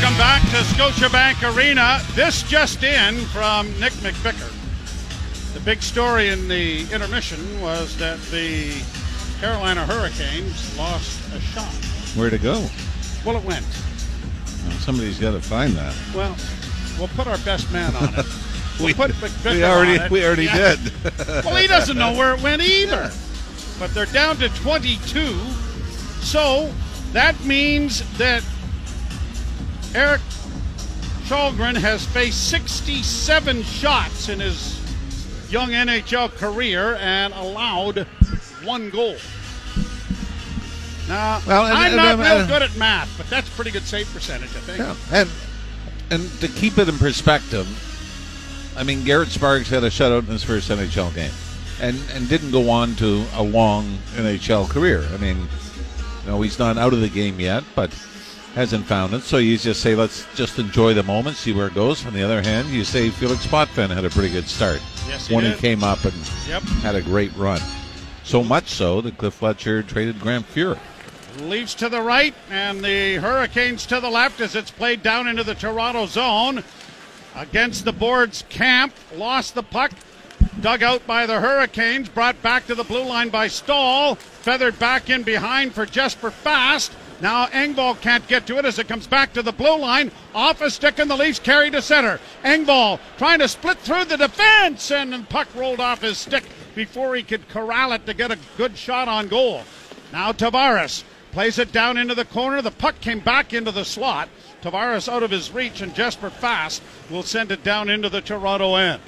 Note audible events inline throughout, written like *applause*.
Welcome back to Scotiabank Arena. This just in from Nick McVicker. The big story in the intermission was that the Carolina Hurricanes lost a shot. Where'd it go? Well, it went. Well, somebody's got to find that. Well, we'll put our best man on it. *laughs* We'll put McVicker We already, on it. we already Yeah. did. *laughs* Well, he doesn't know where it went either. *laughs* But they're down to 22. So that means that Erik Källgren has faced 67 shots in his young NHL career and allowed one goal. Now, Well, and- I'm and- not and- real uh, good at math, but that's a pretty good save percentage, I think. Yeah, and and to keep it in perspective, I mean Garrett Sparks had a shutout in his first NHL game, and and didn't go on to a long NHL career. I mean, you know, he's not out of the game yet, but hasn't found it. So you just say, let's just enjoy the moment, see where it goes. On the other hand, you say Felix Potvin had a pretty good start Yes, he when did. he came up and Yep. had a great run. So much so that Cliff Fletcher traded Grant Fuhr. Leafs to the right and the Hurricanes to the left as it's played down into the Toronto zone. Against the boards, Kampf lost the puck. Dug out by the Hurricanes, brought back to the blue line by Staal. Feathered back in behind for Jesper Fast. Now Engvall can't get to it as it comes back to the blue line. Off a stick and the Leafs carry to center. Engvall trying to split through the defense and puck rolled off his stick before he could corral it to get a good shot on goal. Now Tavares plays it down into the corner. The puck came back into the slot. Tavares out of his reach, and Jesper Fast will send it down into the Toronto end.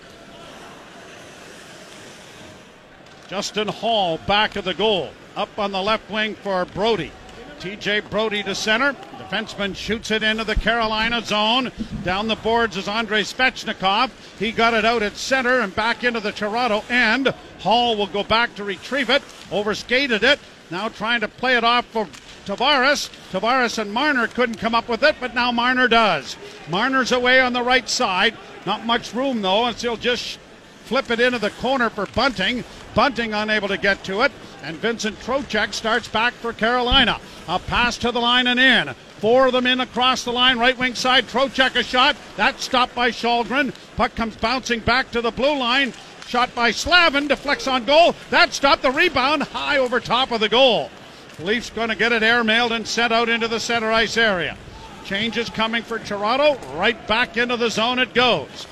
Justin Holl back of the goal. Up on the left wing for Brodie. TJ Brodie to center. Defenseman shoots it into the Carolina zone. Down the boards is Andrei Svechnikov. He got it out at center and back into the Toronto end. Holl will go back to retrieve it. Overskated it. Now trying to play it off for Tavares. Tavares and Marner couldn't come up with it, but now Marner does. Marner's away on the right side. Not much room though, and he'll just flip it into the corner for Bunting. Bunting unable to get to it, and Vincent Trocheck starts back for Carolina. A pass to the line and in. Four of them in across the line, right wing side. Trocheck a shot. That's stopped by Källgren. Puck comes bouncing back to the blue line. Shot by Slavin, deflects on goal. That stopped the rebound high over top of the goal. Leafs going to get it airmailed and sent out into the center ice area. Changes coming for Toronto. Right back into the zone it goes.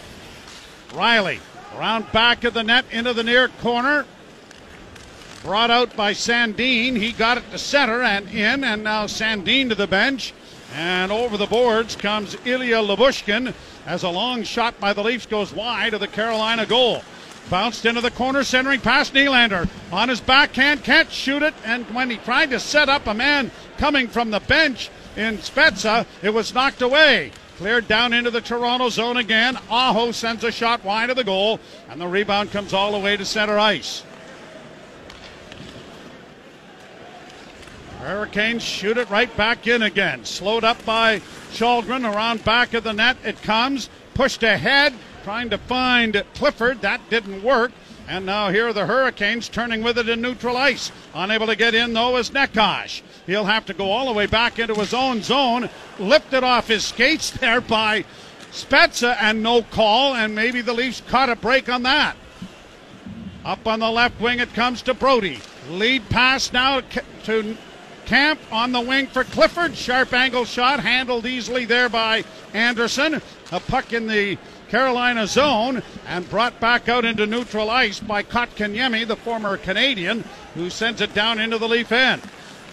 Rielly around back of the net into the near corner. Brought out by Sandin. He got it to center and in, and now Sandin to the bench. And over the boards comes Ilya Lyubushkin as a long shot by the Leafs goes wide of the Carolina goal. Bounced into the corner, centering past Nylander. On his backhand, can't shoot it. And when he tried to set up a man coming from the bench in Spezza, it was knocked away. Cleared down into the Toronto zone again. Aho sends a shot wide of the goal, and the rebound comes all the way to center ice. Hurricanes shoot it right back in again. Slowed up by Källgren around back of the net. It comes. Pushed ahead. Trying to find Clifford. That didn't work. And now here are the Hurricanes turning with it in neutral ice. Unable to get in though is Necas. He'll have to go all the way back into his own zone. Lifted off his skates *laughs* there by Spezza and no call. And maybe the Leafs caught a break on that. Up on the left wing, it comes to Brodie. Lead pass now to Kampf on the wing for Clifford. Sharp angle shot, handled easily there by Andersen. A puck in the Carolina zone and brought back out into neutral ice by Kotkaniemi, the former Canadien, who sends it down into the Leaf end.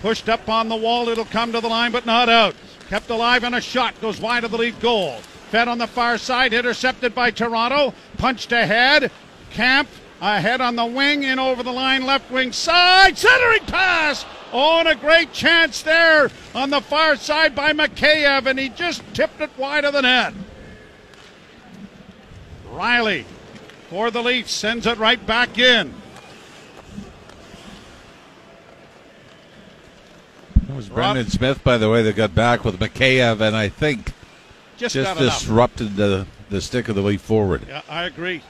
Pushed up on the wall, it'll come to the line, but not out. Kept alive and a shot goes wide of the Leaf goal. Fed on the far side, intercepted by Toronto. Punched ahead. Kampf ahead on the wing, in over the line, left wing side. Centering pass! Oh, and a great chance there on the far side by Mikheyev, and he just tipped it wide of the net. Rielly for the Leafs sends it right back in. It was Brendan Smith, by the way, that got back with Mikheyev, and I think Just, just disrupted the, the stick of the Leaf forward. Yeah, I agree.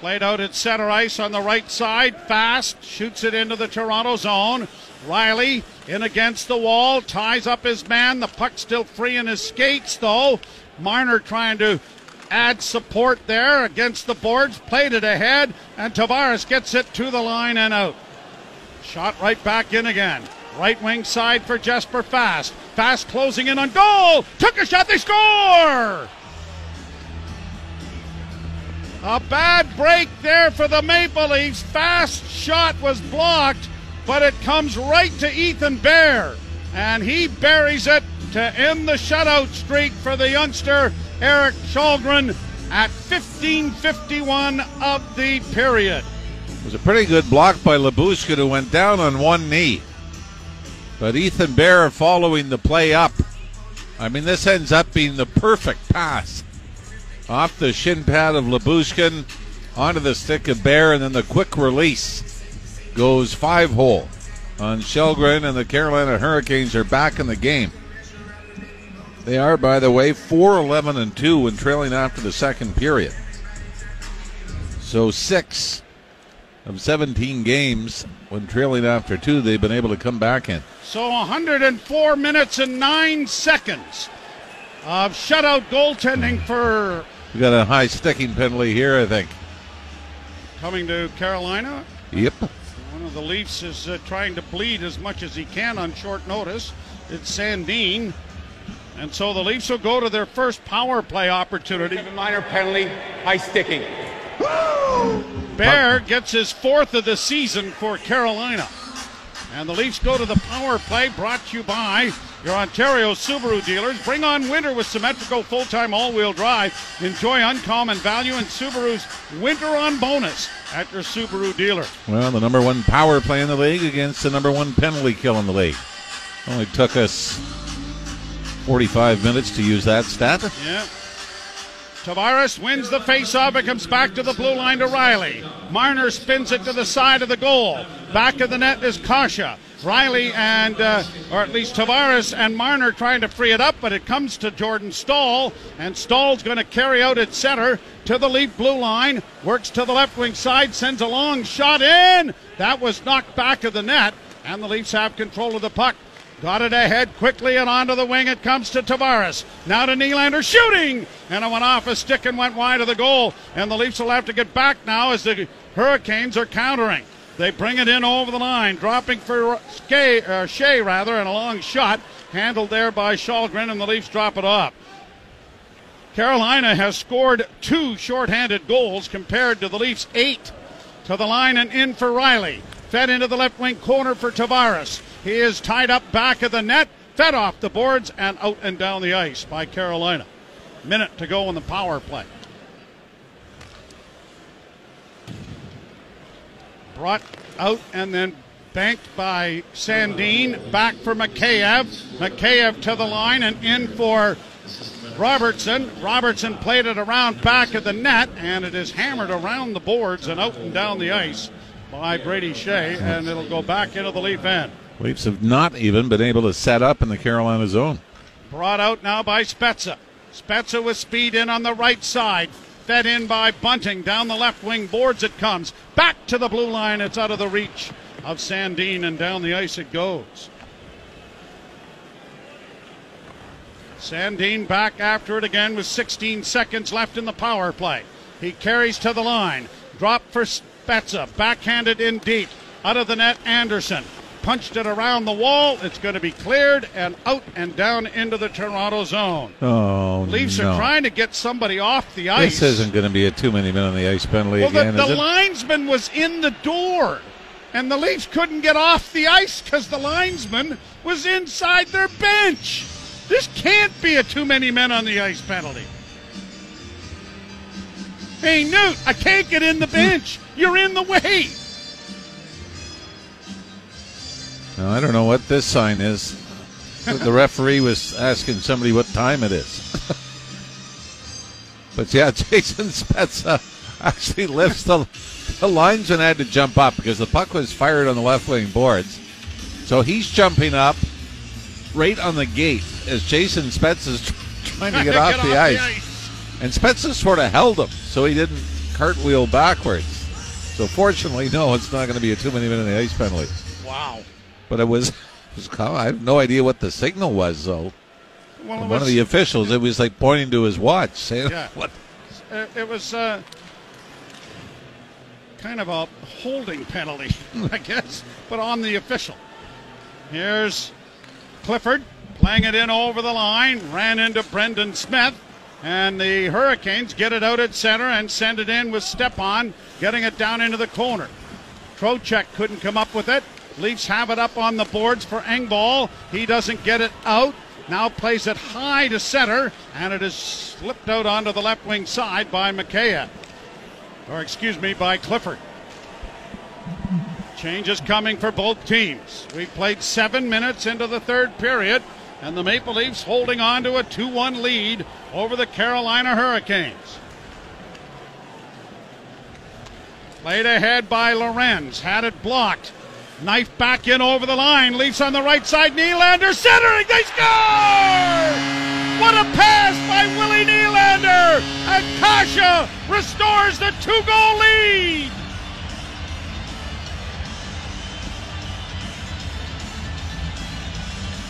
Played out at center ice on the right side. Fast. Shoots it into the Toronto zone. Rielly in against the wall. Ties up his man. The puck still free in his skates, though. Marner trying to add support there against the boards. Played it ahead. And Tavares gets it to the line and out. Shot right back in again. Right wing side for Jesper Fast. Fast closing in on goal. Took a shot. They score. A bad break there for the Maple Leafs. Fast shot was blocked, but it comes right to Ethan Bear. And he buries it to end the shutout streak for the youngster Erik Källgren at 15:51 of the period. It was a pretty good block by Lyubushkin, who went down on one knee. But Ethan Bear following the play up. I mean, this ends up being the perfect pass. Off the shin pad of Lyubushkin, onto the stick of Bear, and then the quick release goes five hole on Källgren, and the Carolina Hurricanes are back in the game. They are, by the way, 4 11 and 2 when trailing after the second period. So, six of 17 games when trailing after two, they've been able to come back in. So 104 minutes and 9 seconds of shutout goaltending for. We got a high sticking penalty here, I think. Coming to Carolina. Yep. One of the Leafs is uh, trying to bleed as much as he can on short notice. It's Sandin. And so the Leafs will go to their first power play opportunity. A minor penalty, high sticking. *gasps* Bear gets his fourth of the season for Carolina. And the Leafs go to the power play brought to you by your Ontario Subaru dealers. Bring on winter with symmetrical full time all wheel drive. Enjoy uncommon value in Subaru's winter on bonus at your Subaru dealer. Well, the number one power play in the league against the number one penalty kill in the league. Only took us 45 minutes to use that stat. Yeah. Tavares wins the faceoff. It comes back to the blue line to Rielly. Marner spins it to the side of the goal. Back of the net is Kase. Rielly and, uh, or at least Tavares and Marner trying to free it up, but it comes to Jordan Staal, and Staal's going to carry out at center to the Leaf blue line. Works to the left wing side, sends a long shot in. That was knocked back of the net, and the Leafs have control of the puck. Got it ahead quickly and onto the wing. It comes to Tavares. Now to Nylander shooting. And it went off a stick and went wide of the goal. And the Leafs will have to get back now as the Hurricanes are countering. They bring it in over the line, dropping for Skay, uh, Skjei rather, and a long shot handled there by Källgren, and the Leafs drop it off. Carolina has scored two shorthanded goals compared to the Leafs' eight. To the line and in for Rielly. Fed into the left wing corner for Tavares. He is tied up back of the net, fed off the boards, and out and down the ice by Carolina. Minute to go in the power play. Brought out and then banked by Sandin. Back for Mikheyev. Mikheyev to the line and in for Robertson. Robertson played it around back of the net, and it is hammered around the boards and out and down the ice by Brady Skjei, and it'll go back into the Leaf end. Leafs have not even been able to set up in the Carolina zone. Brought out now by Spezza. Spezza with speed in on the right side. Fed in by Bunting. Down the left wing boards it comes. Back to the blue line. It's out of the reach of Sandin, and down the ice it goes. Sandin back after it again with 16 seconds left in the power play. He carries to the line. Drop for Spezza. Backhanded in deep. Out of the net, Andersen punched it around the wall. It's going to be cleared and out and down into the Toronto zone. Oh, Leafs no. are trying to get somebody off the ice. This isn't going to be a too many men on the ice penalty well, again, the, the linesman was in the door, and the Leafs couldn't get off the ice because the linesman was inside their bench. This can't be a too many men on the ice penalty. Hey, Newt, I can't get in the *laughs* bench. You're in the way. Now, I don't know what this sign is. the referee was asking somebody what time it is. *laughs* but yeah, *laughs* Jason Spezza actually lifts the, the linesman had to jump up because the puck was fired on the left wing boards. So he's jumping up right on the gate as Jason Spezza's *laughs* trying to get, off, the, ice. And Spezza sort of held him so he didn't cartwheel backwards. So fortunately, no, it's not going to be a too many minute ice penalty. Wow. But it was, *laughs* it was I have no idea what the signal was though. Well, One was, of the officials, it was like pointing to his watch, saying, Yeah. *laughs* "What?" it, it was uh, kind of a holding penalty, *laughs* I guess, but on the official. Here's Clifford playing it in over the line, ran into Brendan Smith, and the Hurricanes get it out at center and send it in with Stepan, getting it down into the corner. Trocheck couldn't come up with it. Leafs have it up on the boards for Engvall. He doesn't get it out. Now plays it high to center, and it is slipped out onto the left wing side by Mikheyev. Or, excuse me, by Clifford. Changes coming for both teams. We played seven minutes into the third period, and the Maple Leafs holding on to a 2 1 lead over the Carolina Hurricanes. Played ahead by Lorentz, had it blocked. Knife back in over the line. Leafs on the right side. Nylander centering. They score! What a pass by Willie Nylander! And Kase restores the two goal lead!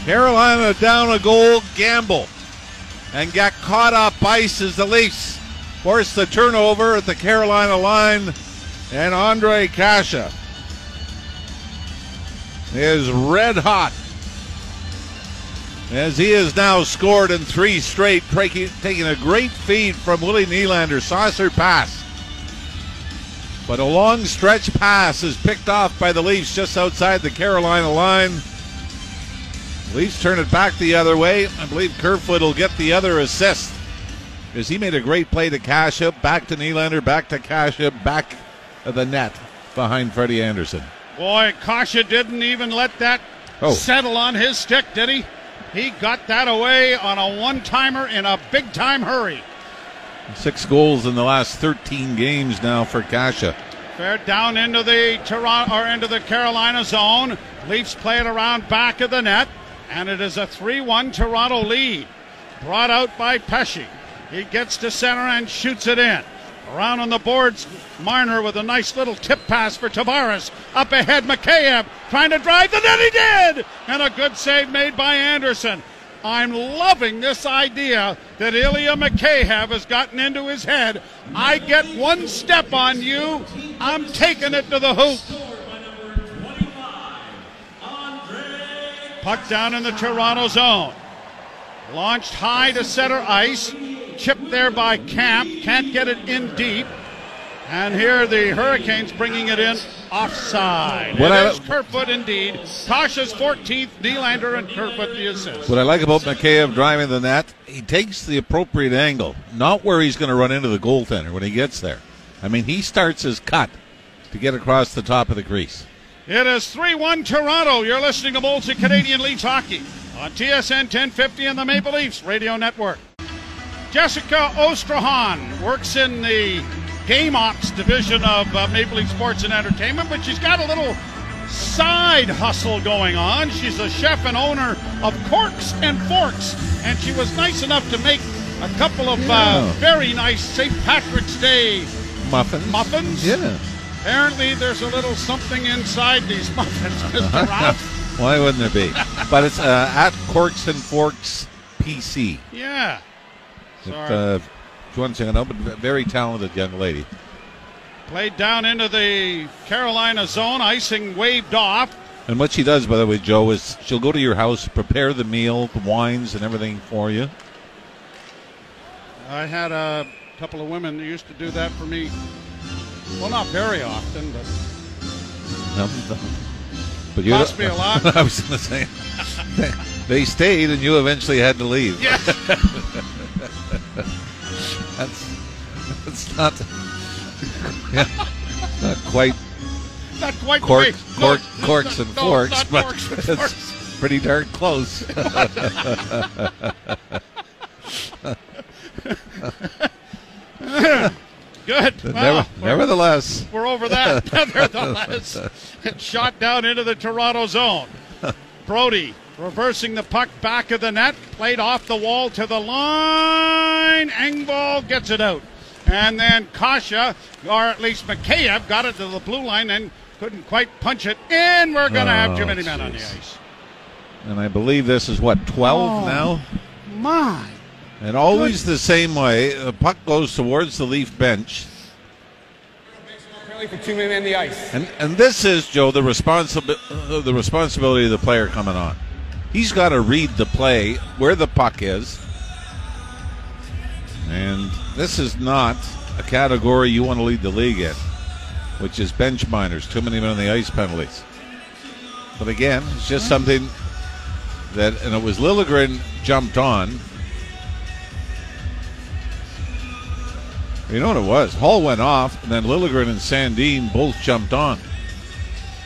Carolina down a goal gamble and got caught up ice as the Leafs forced the turnover at the Carolina line and Ondrej Kase is red hot as he has now scored in three straight, taking a great feed from Willie Nylander, saucer pass. But a long stretch pass is picked off by the Leafs just outside the Carolina line. Leafs turn it back the other way. I believe Kerfoot will get the other assist. As he made a great play to Cash Up, back to Nylander, back to Kase, back of the net behind Freddie Andersen. Boy, Kase didn't even let that Oh. settle on his stick, did he? He got that away on a one timer in a big time hurry. Six goals in the last 13 games now for Kase. Fair down into the Toronto or into the Carolina zone. Leafs play it around back of the net, and it is a 3-1 Toronto lead. Brought out by Pesce. He gets to center and shoots it in. Around on the boards, Marner with a nice little tip pass for Tavares. Up ahead, Mikheyev trying to drive the net. He did! And a good save made by Andersen. I'm loving this idea that Ilya Mikheyev has gotten into his head. I get one step on you, I'm taking it to the hoop. Puck down in the Toronto zone. Launched high to center ice. Chipped there by Kampf. Can't get it in deep. And here the Hurricanes bringing it in offside. What it I- is Kerfoot indeed. Kase's 14th, Nylander and Kerfoot the assist. What I like about Mikheyev driving the net, he takes the appropriate angle, not where he's going to run into the goaltender when he gets there. I mean, he starts his cut to get across the top of the crease. It is 3 1 Toronto. You're listening to Molson Canadian Leafs Hockey on TSN 1050 and the Maple Leafs Radio Network. Jessica Ostrahan works in the game ops division of uh, Maple Leaf Sports and Entertainment, but she's got a little side hustle going on. She's a chef and owner of Corks and Forks, and she was nice enough to make a couple of uh, very nice St. Patrick's Day Muffins? muffins. Yeah. Apparently, there's a little something inside these *laughs* muffins, Mr. *laughs* Ralph. Why wouldn't there be? but it's uh, at Corks and Forks PC. Yeah. If, uh, if you want to check it out, but very talented young lady. Played down into the Carolina zone, icing waved off. And what she does, by the way, Joe, is she'll go to your house, prepare the meal, the wines, and everything for you. I had a couple of women who used to do that for me. Well, not very often, but Um, But you Cost me a lot. *laughs* I was going to say *laughs* they stayed, and you eventually had to leave. yes, *laughs* That's that's not yeah, not quite not quite cork, cork, no, corks no, and no, forks, not but corks and it's forks. pretty darn close. *laughs* Good. Well, Never, we're- nevertheless, We're over that. *laughs* Nevertheless, it's shot down into the Toronto zone. Brodie reversing the puck back of the net, played off the wall to the line. Engvall gets it out. And then Kase, or at least Mikheyev, got it to the blue line and couldn't quite punch it in. We're going to have too Oh, many men on the ice. And I believe this is what twelve Oh. now. My. And always the same way. The puck goes towards the Leaf bench. Penalty for two men on the ice. And and this is Joe the responsibility uh, the responsibility of the player coming on. He's got to read the play where the puck is. And this is not a category you want to lead the league in, which is bench minors, too many men on the ice penalties. But again, it's just something that and it was Liljegren jumped on. You know what it was? Holl went off, and then Liljegren and Sandin both jumped on.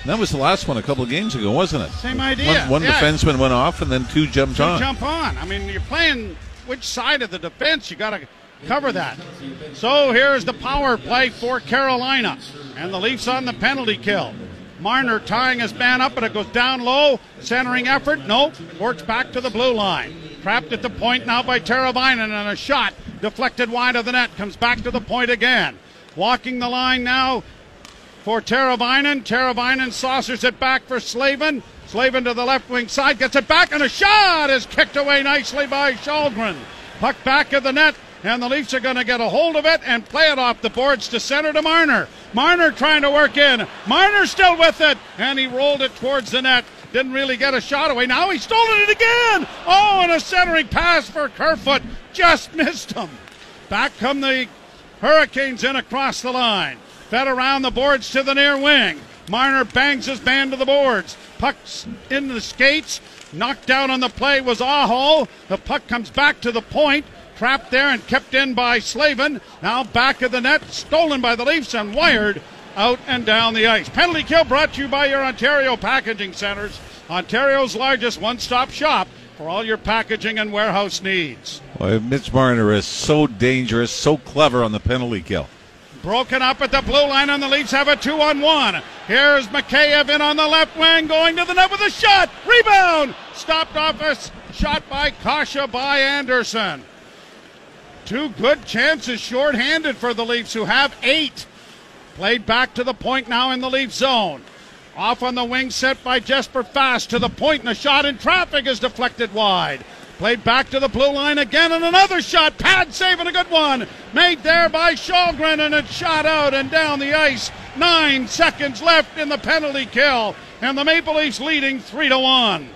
That was the last one a couple of games ago, wasn't it? Same idea, One, one yeah. defenseman went off, and then two jumped to on. jump on. I mean, you're playing which side of the defense? You got to cover that. So here's the power play for Carolina, and the Leafs on the penalty kill. Marner tying his man up, but it goes down low. Centering effort, no. Works back to the blue line. Trapped at the point now by Teravainen, and a shot deflected wide of the net. Comes back to the point again. Walking the line now for Teravainen. Teravainen saucers it back for Slavin. Slavin to the left wing side, gets it back, and a shot is kicked away nicely by Källgren. Puck back of the net, and the Leafs are going to get a hold of it and play it off the boards to center to Marner. Marner trying to work in. Marner still with it, and he rolled it towards the net. Didn't really get a shot away. Now he's stolen it again. Oh, and a centering pass for Kerfoot. Just missed him. Back come the Hurricanes in across the line. Fed around the boards to the near wing. Marner bangs his man to the boards. Puck's in the skates. Knocked down on the play was Aho. The puck comes back to the point. Trapped there and kept in by Slavin. Now back of the net. Stolen by the Leafs and wired out and down the ice. Penalty kill brought to you by your Ontario Packaging Centers. Ontario's largest one stop shop for all your packaging and warehouse needs. Boy, Mitch Marner is so dangerous, so clever on the penalty kill. Broken up at the blue line, and the Leafs have a two on one. Here's Mikheyev in on the left wing, going to the net with a shot. Rebound! Stopped off a shot by Kase by Andersen. Two good chances short-handed for the Leafs, who have eight. Played back to the point now in the Leaf zone. Off on the wing, set by Jesper Fast to the point, and a shot in traffic is deflected wide. Played back to the blue line again, and another shot. Pad save and a good one. Made there by Källgren, and it's shot out and down the ice. Nine seconds left in the penalty kill, and the Maple Leafs leading three to one.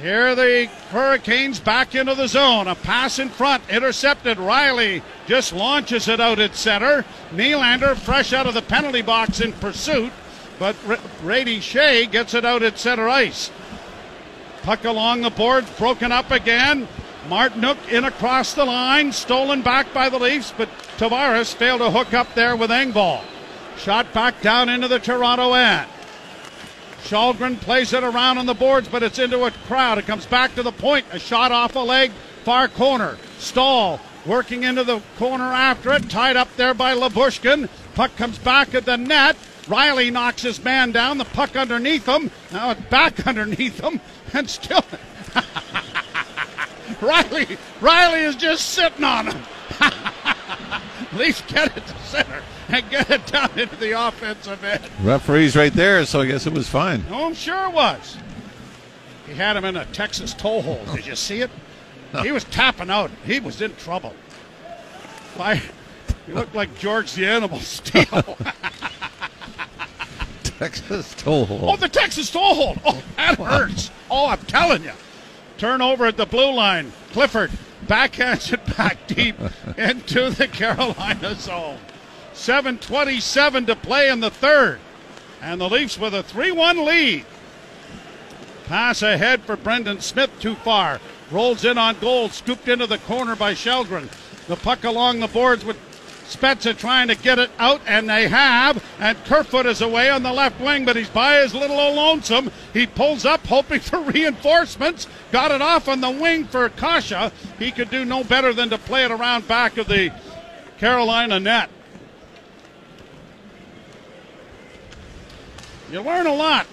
Here the Hurricanes back into the zone. A pass in front, intercepted. Rielly just launches it out at center. Nylander fresh out of the penalty box in pursuit, but R- Brady Skjei gets it out at center ice. Puck along the boards, broken up again. Martinook in across the line, stolen back by the Leafs, but Tavares failed to hook up there with Engvall. Shot back down into the Toronto end. Källgren plays it around on the boards, but it's into a crowd. It comes back to the point. A shot off a leg, far corner. Staal working into the corner after it, tied up there by Lyubushkin. Puck comes back at the net. Rielly knocks his man down. The puck underneath him. Now it's back *laughs* underneath him, and still. Rielly, Rielly is just sitting on him. Leafs get it to center and get it down into the offensive end. Referee's right there, so I guess it was fine. Oh, I'm sure it was. He had him in a Texas toehold. Did you see it? He was tapping out. He was in trouble. By, he looked like George the Animal *laughs* Steele. Texas toehold. oh, the Texas toehold. Oh, that hurts. Oh, I'm telling you. Turnover at the blue line. Clifford backhands it back deep *laughs* into the Carolina zone. 7.27 to play in the third. And the Leafs with a 3 1 lead. Pass ahead for Brendan Smith, too far. Rolls in on goal, scooped into the corner by Sheldron. The puck along the boards with Spezza trying to get it out, and they have. And Kerfoot is away on the left wing, but he's by his little old lonesome. He pulls up, *laughs* hoping for reinforcements. Got it off on the wing for Kase. He could do no better than to play it around back of the Carolina net. You learn a lot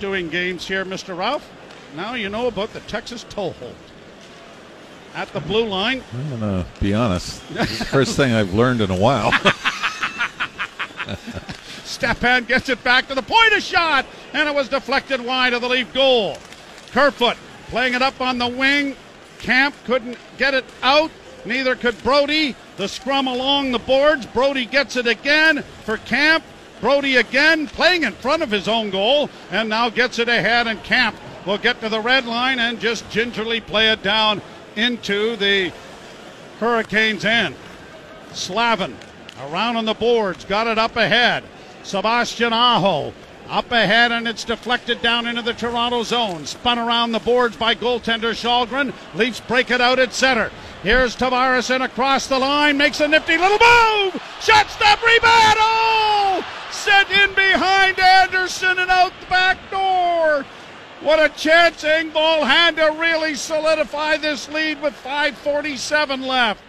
doing games here, Mr. Ralph. Now you know about the Texas toehold. At the blue line. I'm gonna be honest. This is the first thing I've learned in a while. *laughs* Stepan gets it back to the point of shot, and it was deflected wide of the Leaf goal. Kerfoot playing it up on the wing. Kampf couldn't get it out. Neither could Brodie. The scrum along the boards. Brodie gets it again for Kampf. Brodie again playing in front of his own goal and now gets it ahead. And Kampf will get to the red line and just gingerly play it down into the Hurricanes' end. Slavin around on the boards, got it up ahead. Sebastian Aho up ahead and it's deflected down into the Toronto zone. Spun around the boards by goaltender Källgren. Leafs break it out at center. Here's Tavares in across the line, makes a nifty little move. Shot stop rebound. Oh! Sent in behind Andersen and out the back door. What a chance Engvall had to really solidify this lead with 5.47 left.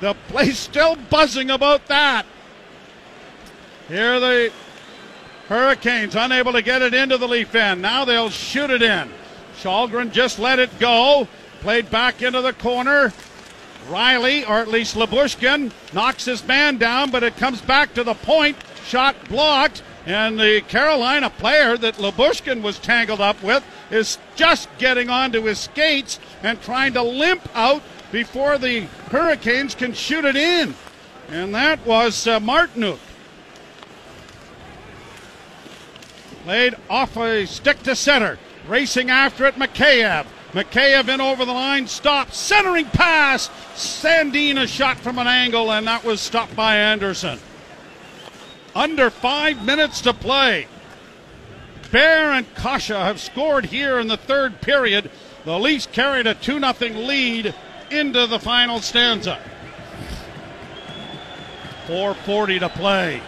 The place still buzzing about that. Here the Hurricanes unable to get it into the Leaf end. Now they'll shoot it in. Källgren just let it go. Played back into the corner. Rielly, or at least Lyubushkin, knocks his man down, but it comes back to the point. Shot blocked. And the Carolina player that Lyubushkin was tangled up with is just getting onto his skates and trying to limp out before the Hurricanes can shoot it in. And that was uh, Martinook. Played off a stick to center. Racing after it, Mikheyev. Mikheyev in over the line, stopped. Centering pass. Sandin a shot from an angle, and that was stopped by Andersen. Under five minutes to play. Bear and Kase have scored here in the third period. The Leafs carried a 2 0 lead into the final stanza. 4.40 to play.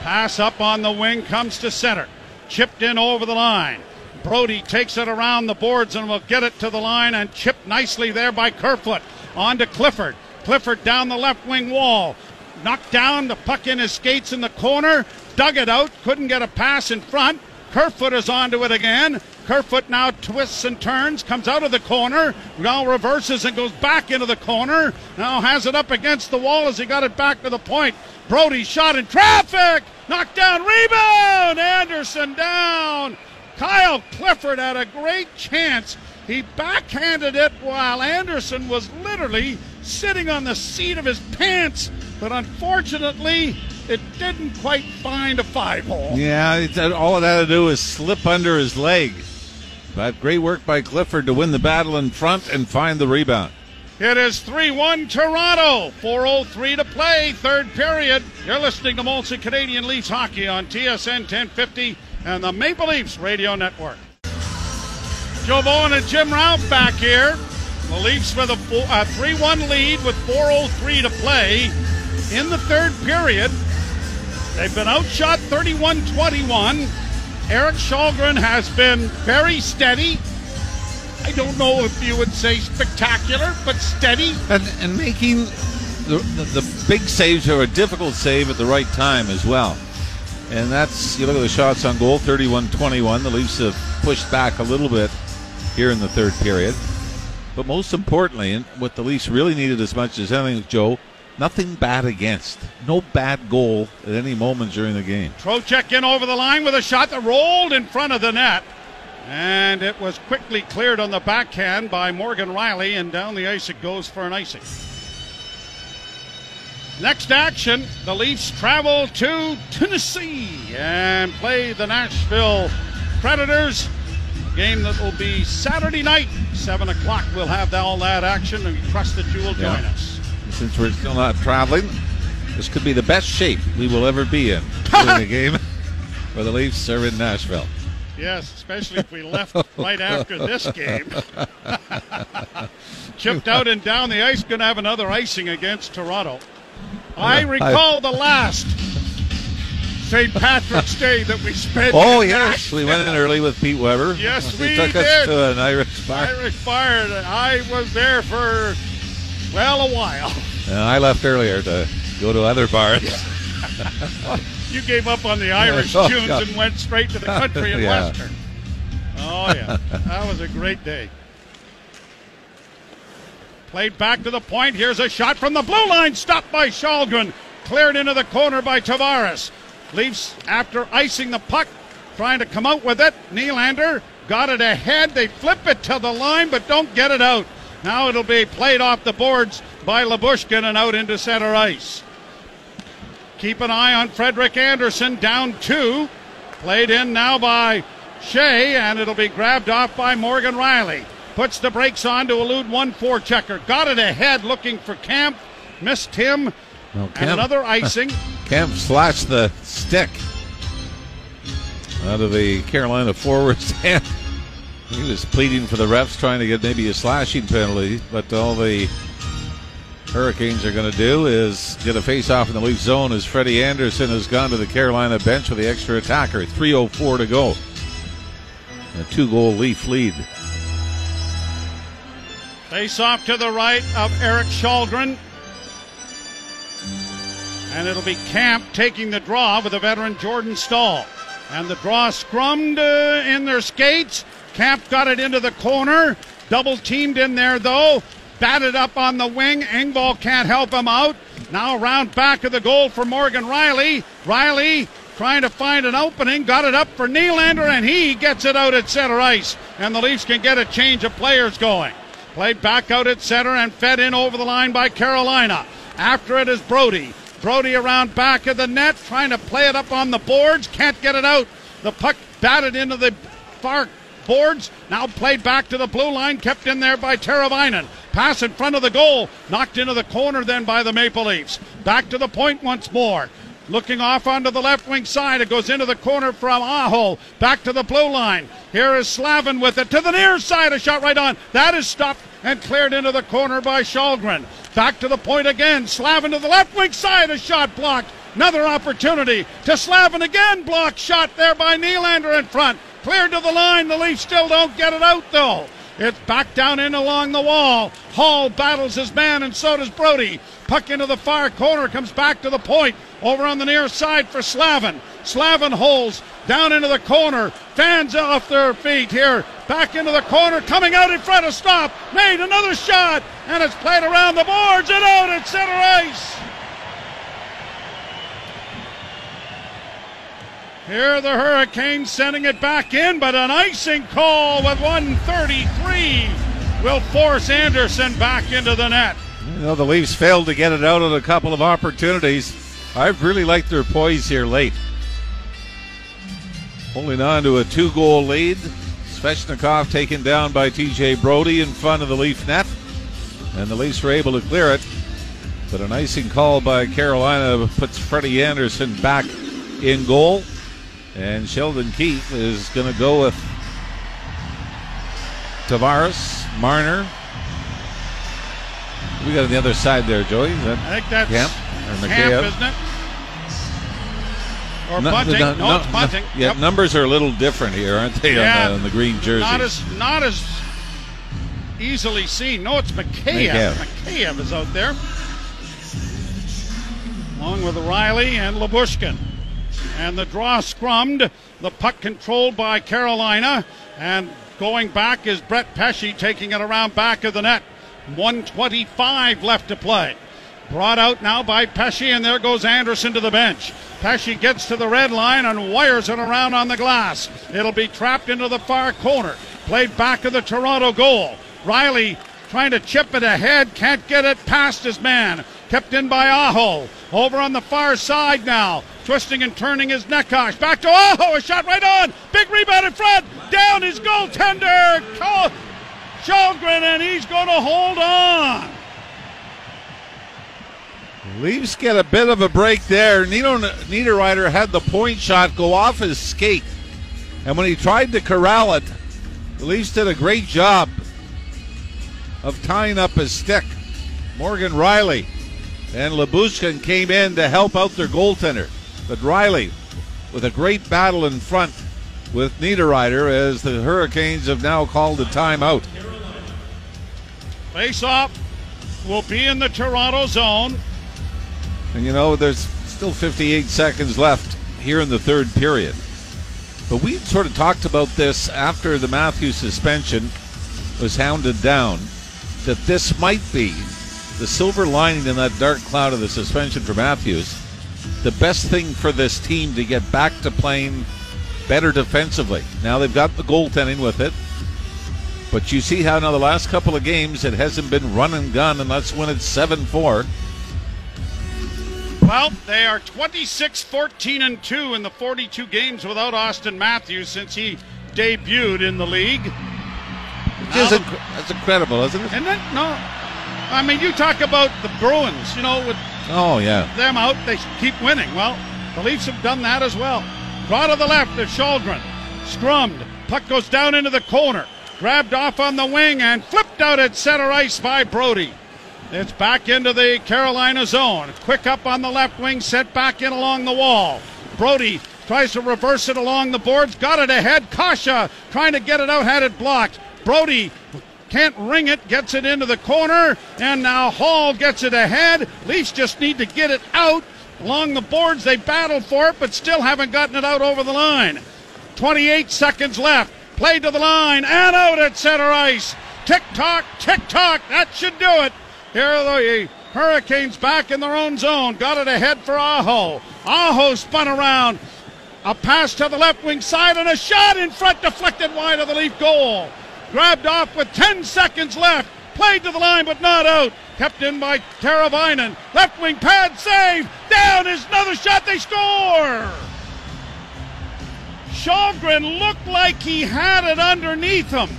Pass up on the wing comes to center. Chipped in over the line. Brodie takes it around the boards and will get it to the line and chipped nicely there by Kerfoot. On to Clifford. Clifford down the left wing wall. Knocked down, the puck in his skates in the corner. Dug it out, couldn't get a pass in front. Kerfoot is onto it again. Kerfoot now twists and turns, comes out of the corner, now reverses and goes back into the corner. Now has it up against the wall as he got it back to the point. Brodie shot in traffic, knocked down, rebound. Andersen down. Kyle Clifford had a great chance. He backhanded it while Andersen was literally sitting on the seat of his pants, but unfortunately, it didn't quite find a five hole. Yeah, it's, uh, all it had to do was slip under his leg. But great work by Clifford to win the battle in front and find the rebound. It is 3 1 Toronto. 4.03 to play, third period. You're listening to Molson Canadian Leafs Hockey on TSN 1050 and the Maple Leafs Radio Network. Joe Bowen and Jim Ralph back here. The Leafs with a 3 1 lead with 4.03 to play in the third period. They've been outshot 31 21. Erik Källgren has been very steady. I don't know if you would say spectacular, but steady. And, and making the, the, the big saves are a difficult save at the right time as well. And that's, you look at the shots on goal 31 21. The Leafs have pushed back a little bit here in the third period. But most importantly, and what the Leafs really needed as much as anything, Joe, nothing bad against. No bad goal at any moment during the game. Trocheck in over the line with a shot that rolled in front of the net. And it was quickly cleared on the backhand by Morgan Rielly, and down the ice it goes for an icing. Next action, the Leafs travel to Tennessee and play the Nashville Predators. A game that will be Saturday night, 7 o'clock. We'll have all that action, and we trust that you will join Yeah. us. Since we're still not traveling, this could be the best shape we will ever be in during the *laughs* game where the Leafs are in Nashville. Yes, especially if we left right after this game. *laughs* Chipped out and down the ice, going to have another icing against Toronto. I recall the last St. Patrick's Day that we spent. Oh, yes. We went in early with Pete Weber. Yes, he we took did. us to an Irish bar. Irish Fire. I was there for, well, a while. And I left earlier to go to other bars. *laughs* You gave up on the Irish Oh, tunes God. and went straight to the country *laughs* and Yeah. western. Oh, Oh, yeah. *laughs* that was a great day. Played back to the point. Here's a shot from the blue line, stopped by Källgren. Cleared into the corner by Tavares. Leafs, after icing the puck, trying to come out with it. Nylander got it ahead. They flip it to the line, but don't get it out. Now it'll be played off the boards by Lyubushkin and out into center ice. Keep an eye on Frederik Andersen, down two. Played in now by Skjei, and it'll be grabbed off by Morgan Rielly. Puts the brakes on to elude one four checker. Got it ahead looking for Kampf. Missed him. Well, and another *laughs* icing. Kampf slashed the stick out of the Carolina forward's *laughs* hand. He was pleading for the refs, trying to get maybe a slashing penalty, but all the Hurricanes are going to do is get a face-off in the Leaf zone as Freddie Andersen has gone to the Carolina bench with the extra attacker. 3.04 to go. A two-goal Leaf lead. Face off to the right of Erik Källgren. And it'll be Kampf taking the draw with the veteran Jordan Staal. And the draw scrummed uh, in their skates. Kampf got it into the corner. Double teamed in there though. Batted up on the wing. Engvall can't help him out. Now around back of the goal for Morgan Rielly. Rielly trying to find an opening. Got it up for Nylander and he gets it out at center ice. And the Leafs can get a change of players going. Played back out at center and fed in over the line by Carolina. After it is Brodie. Brodie around back of the net, trying to play it up on the boards. Can't get it out. The puck batted into the far boards. Now played back to the blue line, kept in there by Teravainen. Pass in front of the goal, knocked into the corner then by the Maple Leafs. Back to the point once more. Looking off onto the left wing side. It goes into the corner from Aho. Back to the blue line. Here is Slavin with it to the near side. A shot right on. That is stopped and cleared into the corner by Källgren. Back to the point again. Slavin to the left wing side. A shot blocked. Another opportunity to Slavin again. Block shot there by Nylander in front. Cleared to the line. The Leafs still don't get it out though. It's back down in along the wall. Holl battles his man, and so does Brodie. Puck into the far corner, comes back to the point. Over on the near side for Slavin. Slavin holds down into the corner. Fans off their feet here. Back into the corner, coming out in front of stop. Made another shot, and it's played around the boards and out at center ice. Here the Hurricanes sending it back in, but an icing call with 133 will force Andersen back into the net. You know, the Leafs failed to get it out on a couple of opportunities. I've really liked their poise here late. Holding on to a two goal lead. Svechnikov taken down by TJ Brodie in front of the Leaf net. And the Leafs were able to clear it. But an icing call by Carolina puts Freddie Andersen back in goal. And Sheldon Keefe is going to go with Tavares, Marner. We got on the other side there, Joey. Is that I think that's Kampf or Kampf, isn't it? Or No- Bunting. no- No, no- it's Bunting. Yeah, Yep. numbers are a little different here, aren't they? Yeah. on, the, on the green jersey? Not as not as easily seen. No, it's Mikheyev. Mikheyev. Mikheyev is out there, along with Rielly and Lyubushkin. And the draw scrummed. The puck controlled by Carolina, and going back is Brett Pesce taking it around back of the net. 125 left to play. Brought out now by Pesce, and there goes Andersen to the bench. Pesce gets to the red line and wires it around on the glass. It'll be trapped into the far corner. Played back of the Toronto goal. Rielly trying to chip it ahead, can't get it past his man. Kept in by Aho. Over on the far side now. Twisting and turning his Necas. Back to Aho. A shot right on. Big rebound in front. Down his goaltender. Col- and he's going to hold on. Leafs get a bit of a break there. Nino Niederreiter had the point shot go off his skate, and when he tried to corral it, the Leafs did a great job of tying up his stick. Morgan Rielly and Lyubushkin came in to help out their goaltender, but Rielly, with a great battle in front with Niederreiter, as the Hurricanes have now called a timeout. Face off will be in the Toronto zone. And you know, there's still 58 seconds left here in the third period. But we sort of talked about this after the Matthews suspension was hounded down that this might be the silver lining in that dark cloud of the suspension for Matthews. The best thing for this team to get back to playing better defensively. Now they've got the goaltending with it. But you see how now the last couple of games it hasn't been run and gun, and that's when it's 7 4. Well, they are 26 14 and 2 in the 42 games without Austin Matthews since he debuted in the league. Which is inc- that's incredible, isn't it? And then, no, I mean, you talk about the Bruins, you know, with Oh, yeah. them out, they keep winning. Well, the Leafs have done that as well. Draw to the left of Källgren. Scrummed. Puck goes down into the corner. Grabbed off on the wing and flipped out at center ice by Brodie. It's back into the Carolina zone. Quick up on the left wing, set back in along the wall. Brodie tries to reverse it along the boards. Got it ahead. Kase trying to get it out, had it blocked. Brodie can't ring it, gets it into the corner, and now Holl gets it ahead. Leafs just need to get it out along the boards. They battle for it, but still haven't gotten it out over the line. 28 seconds left. Played to the line and out at center ice. Tick tock, tick tock. That should do it. Here are the Hurricanes back in their own zone. Got it ahead for Aho. Aho spun around. A pass to the left wing side and a shot in front deflected wide of the Leaf goal. Grabbed off with 10 seconds left. Played to the line but not out. Kept in by Teravainen. Left wing pad save. Down is another shot. They score. Källgren looked like he had it underneath him,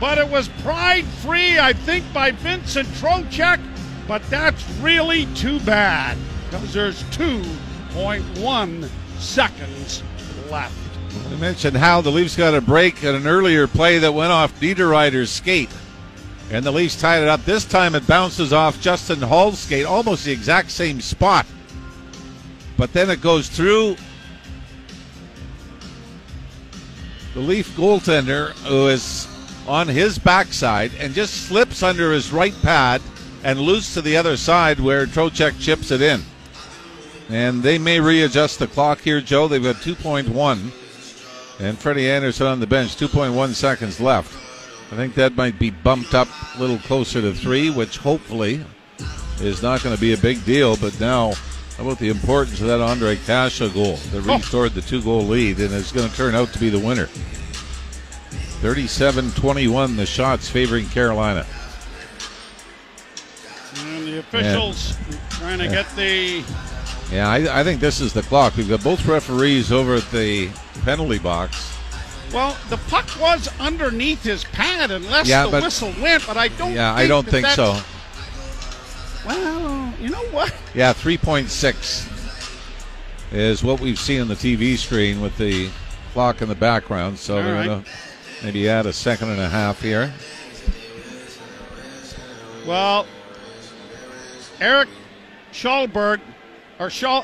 but it was pried free, I think, by Vincent Trocheck. But that's really too bad because there's 2.1 seconds left. I mentioned how the Leafs got a break at an earlier play that went off Niederreiter's skate. And the Leafs tied it up. This time it bounces off Justin Holl's skate, almost the exact same spot. But then it goes through the Leaf goaltender, who is on his backside, and just slips under his right pad and loose to the other side where Trocheck chips it in. And they may readjust the clock here, Joe. They've got 2.1. And Freddie Andersen on the bench, 2.1 seconds left. I think that might be bumped up a little closer to three, which hopefully is not going to be a big deal. But now, how about the importance of that Ondrej Kase goal that oh. restored the two goal lead and is going to turn out to be the winner? 37 21, the shots favoring Carolina. And the officials trying to get the. Yeah, I, I think this is the clock. We've got both referees over at the penalty box. Well, the puck was underneath his pad unless Yeah, the but- whistle went, but I don't Yeah, think I don't that think so. Well, you know what? Yeah, 3.6 is what we've seen on the TV screen with the clock in the background. So All they're right. going to maybe add a second and a half here. Well, Erik Schallberg, or Schall,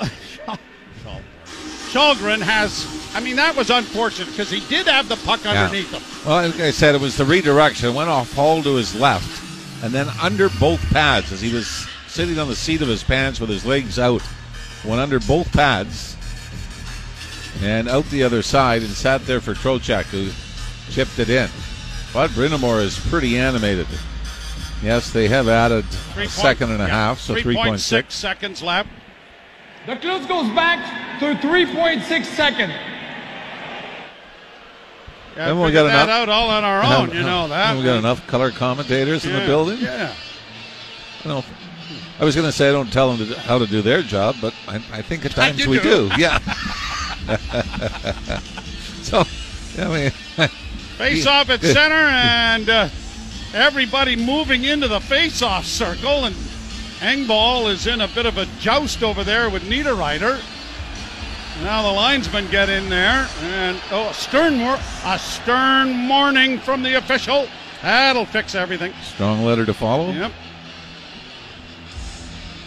Källgren has. I mean, that was unfortunate because he did have the puck underneath him. Well, like I said, it was the redirection. Went off Holl to his left, and then under both pads as he was sitting on the seat of his pants with his legs out, went under both pads and out the other side and sat there for Trocheck, who chipped it in. But Brind'Amour is pretty animated. Yes, they have added Three a point- second and a yeah, half, so 3.6. seconds left. The clock goes back to 3.6 seconds. Yeah, Then we figured got that enough- out all on our own. You know *laughs* that. We got enough color commentators in the building. Yeah. I don't. I was going to say I don't tell them to, how to do their job, but I, I think at times you we do. do. *laughs* Yeah. *laughs* so, I mean, Face off at center, and uh, everybody moving into the face-off circle, and Engvall is in a bit of a joust over there with Niederreiter. Now the linesmen get in there, and oh, a stern, a stern warning from the official. That'll fix everything. strong letter to follow. Yep.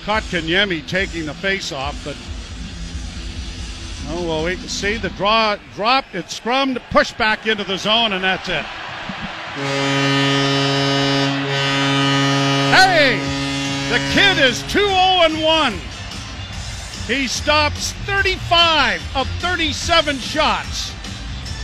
Kotkaniemi taking the face off, but oh well, wait and see. The draw dropped, it scrummed, pushed back into the zone, and that's it. The kid is 2 0 and 1. He stops 35 of 37 shots.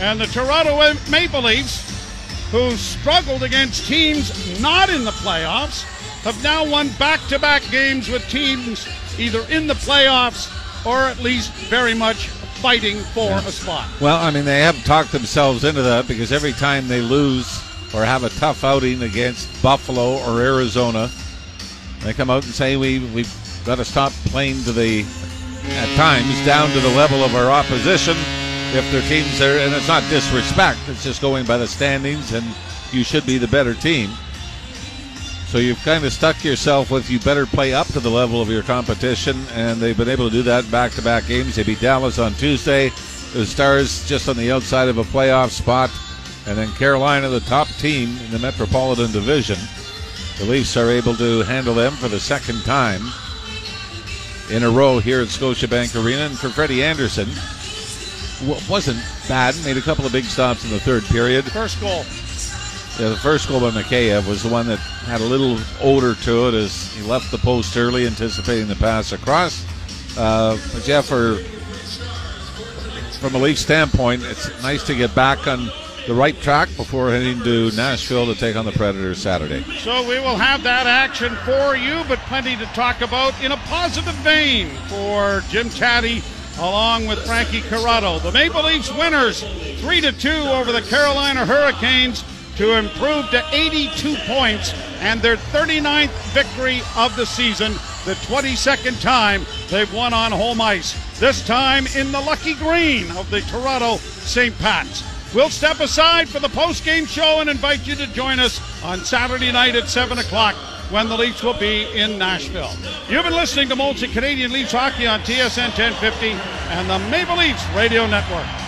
And the Toronto Maple Leafs, who struggled against teams not in the playoffs, have now won back to back games with teams either in the playoffs or at least very much fighting for a spot. Well, I mean, they have talked themselves into that because every time they lose or have a tough outing against Buffalo or Arizona, they come out and say we we've got to stop playing to the at times down to the level of our opposition if their teams are and it's not disrespect it's just going by the standings and you should be the better team. So you've kind of stuck yourself with you better play up to the level of your competition and they've been able to do that back to back games. They beat dallas on tuesday. The stars just on the outside of a playoff spot and then carolina the top team in the metropolitan division the leafs are able to handle them for the second time in a row here at Scotiabank Arena. And for Freddie Andersen, wasn't bad. Made a couple of big stops in the third period. First goal. Yeah, the first goal by Mikheyev was the one that had a little odor to it as he left the post early, anticipating the pass across. Uh, but Jeff, for, from a Leaf standpoint, it's nice to get back on the right track before heading to Nashville to take on the Predators Saturday. So we will have that action for you, but plenty to talk about in a positive vein for Jim Tatti along with Frankie Corrado. The Maple Leafs winners 3 to 2 over the Carolina Hurricanes to improve to 82 points and their 39th victory of the season, the 22nd time they've won on home ice. This time in the lucky green of the Toronto St. Pat's. We'll step aside for the post-game show and invite you to join us on Saturday night at 7 o'clock when the Leafs will be in Nashville. You've been listening to Molson Canadian Leafs Hockey on TSN 1050 and the Maple Leafs Radio Network.